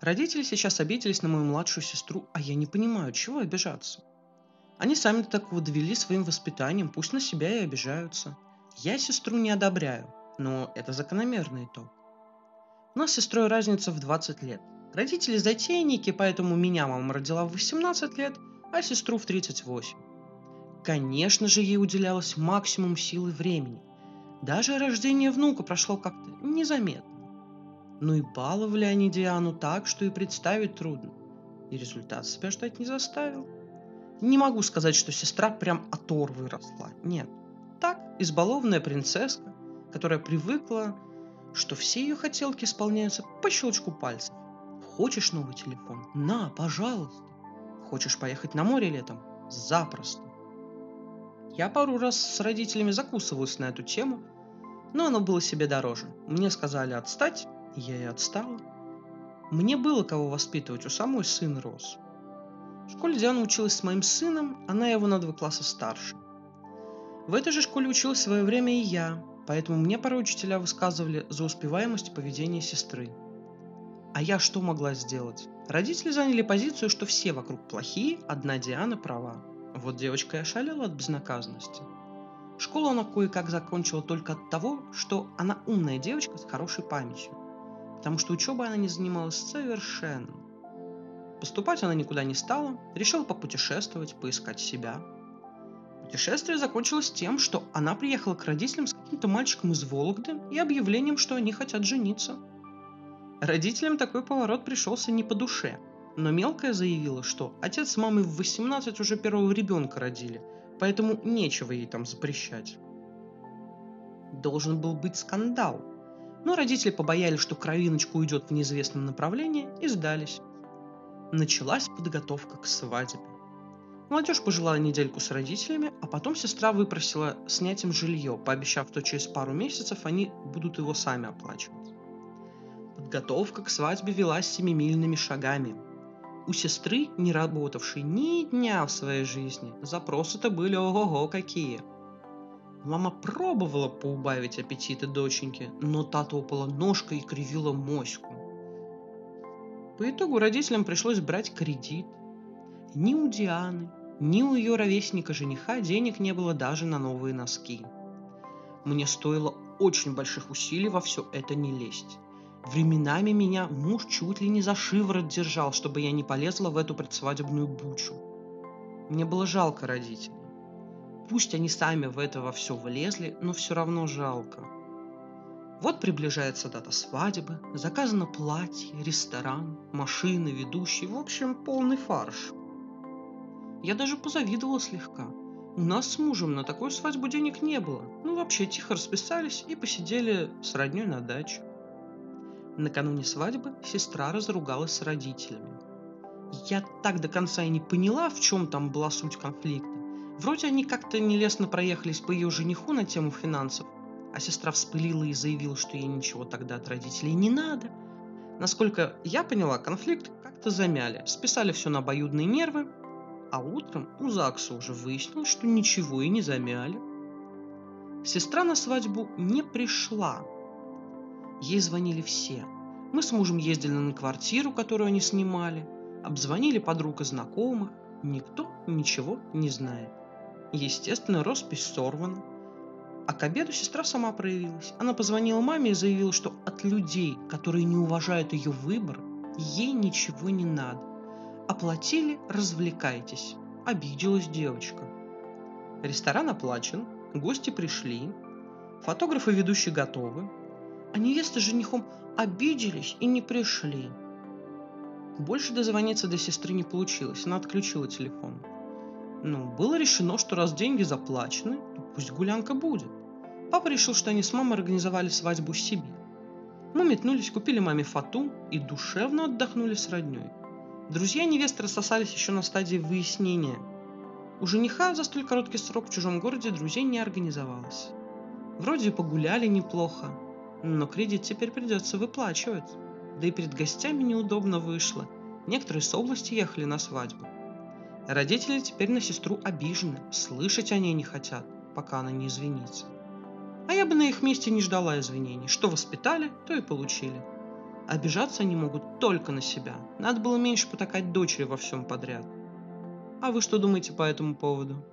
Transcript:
Родители сейчас обиделись на мою младшую сестру, а я не понимаю, чего обижаться. Они сами до такого довели своим воспитанием, пусть на себя и обижаются. Я сестру не одобряю, но это закономерный итог. У нас с сестрой разница в 20 лет. Родители затейники, поэтому меня мама родила в 18 лет, а сестру в 38. Конечно же, ей уделялось максимум сил и времени. Даже рождение внука прошло как-то незаметно. Ну и баловали они Диану так, что и представить трудно. И результат себя ждать не заставил. Не могу сказать, что сестра прям оторвой росла. Нет. Так, избалованная принцесска, которая привыкла, что все ее хотелки исполняются по щелчку пальцев. Хочешь новый телефон? На, пожалуйста. Хочешь поехать на море летом? Запросто. Я пару раз с родителями закусывалась на эту тему, но оно было себе дороже. Мне сказали отстать, я и отстала. Мне было кого воспитывать, у самой сын рос. В школе Диана училась с моим сыном, она его на два класса старше. В этой же школе училась в свое время и я, поэтому мне порой учителя высказывали за успеваемость поведения сестры. А я что могла сделать? Родители заняли позицию, что все вокруг плохие, одна Диана права. Вот девочка и ошалела от безнаказанности. Школу она кое-как закончила только от того, что она умная девочка с хорошей памятью потому что учебой она не занималась совершенно. Поступать она никуда не стала, решила попутешествовать, поискать себя. Путешествие закончилось тем, что она приехала к родителям с каким-то мальчиком из Вологды и объявлением, что они хотят жениться. Родителям такой поворот пришелся не по душе, но мелкая заявила, что отец с мамой в 18 уже первого ребенка родили, поэтому нечего ей там запрещать. Должен был быть скандал, но родители побоялись, что кровиночка уйдет в неизвестном направлении и сдались. Началась подготовка к свадьбе. Молодежь пожила недельку с родителями, а потом сестра выпросила снять им жилье, пообещав, что через пару месяцев они будут его сами оплачивать. Подготовка к свадьбе велась семимильными шагами. У сестры, не работавшей ни дня в своей жизни, запросы-то были ого-го какие – Мама пробовала поубавить аппетиты доченьки, но та топала ножкой и кривила моську. По итогу родителям пришлось брать кредит. Ни у Дианы, ни у ее ровесника-жениха денег не было даже на новые носки. Мне стоило очень больших усилий во все это не лезть. Временами меня муж чуть ли не за шиворот держал, чтобы я не полезла в эту предсвадебную бучу. Мне было жалко родителей. Пусть они сами в это во все влезли, но все равно жалко. Вот приближается дата свадьбы, заказано платье, ресторан, машины, ведущий, в общем, полный фарш. Я даже позавидовала слегка. У нас с мужем на такую свадьбу денег не было. Ну, вообще, тихо расписались и посидели с родней на даче. Накануне свадьбы сестра разругалась с родителями. Я так до конца и не поняла, в чем там была суть конфликта. Вроде они как-то нелестно проехались по ее жениху на тему финансов, а сестра вспылила и заявила, что ей ничего тогда от родителей не надо. Насколько я поняла, конфликт как-то замяли, списали все на обоюдные нервы, а утром у ЗАГСа уже выяснилось, что ничего и не замяли. Сестра на свадьбу не пришла. Ей звонили все. Мы с мужем ездили на квартиру, которую они снимали, обзвонили подруг и знакомых. Никто ничего не знает. Естественно, роспись сорвана. А к обеду сестра сама проявилась. Она позвонила маме и заявила, что от людей, которые не уважают ее выбор, ей ничего не надо. Оплатили, развлекайтесь. Обиделась девочка. Ресторан оплачен, гости пришли, фотографы ведущие готовы, а невеста с женихом обиделись и не пришли. Больше дозвониться до сестры не получилось, она отключила телефон. Ну, было решено, что раз деньги заплачены, то пусть гулянка будет. Папа решил, что они с мамой организовали свадьбу себе. Мы метнулись, купили маме фату и душевно отдохнули с родней. Друзья невесты рассосались еще на стадии выяснения. У жениха за столь короткий срок в чужом городе друзей не организовалось. Вроде погуляли неплохо, но кредит теперь придется выплачивать. Да и перед гостями неудобно вышло. Некоторые с области ехали на свадьбу. Родители теперь на сестру обижены, слышать о ней не хотят, пока она не извинится. А я бы на их месте не ждала извинений. Что воспитали, то и получили. Обижаться они могут только на себя. Надо было меньше потакать дочери во всем подряд. А вы что думаете по этому поводу?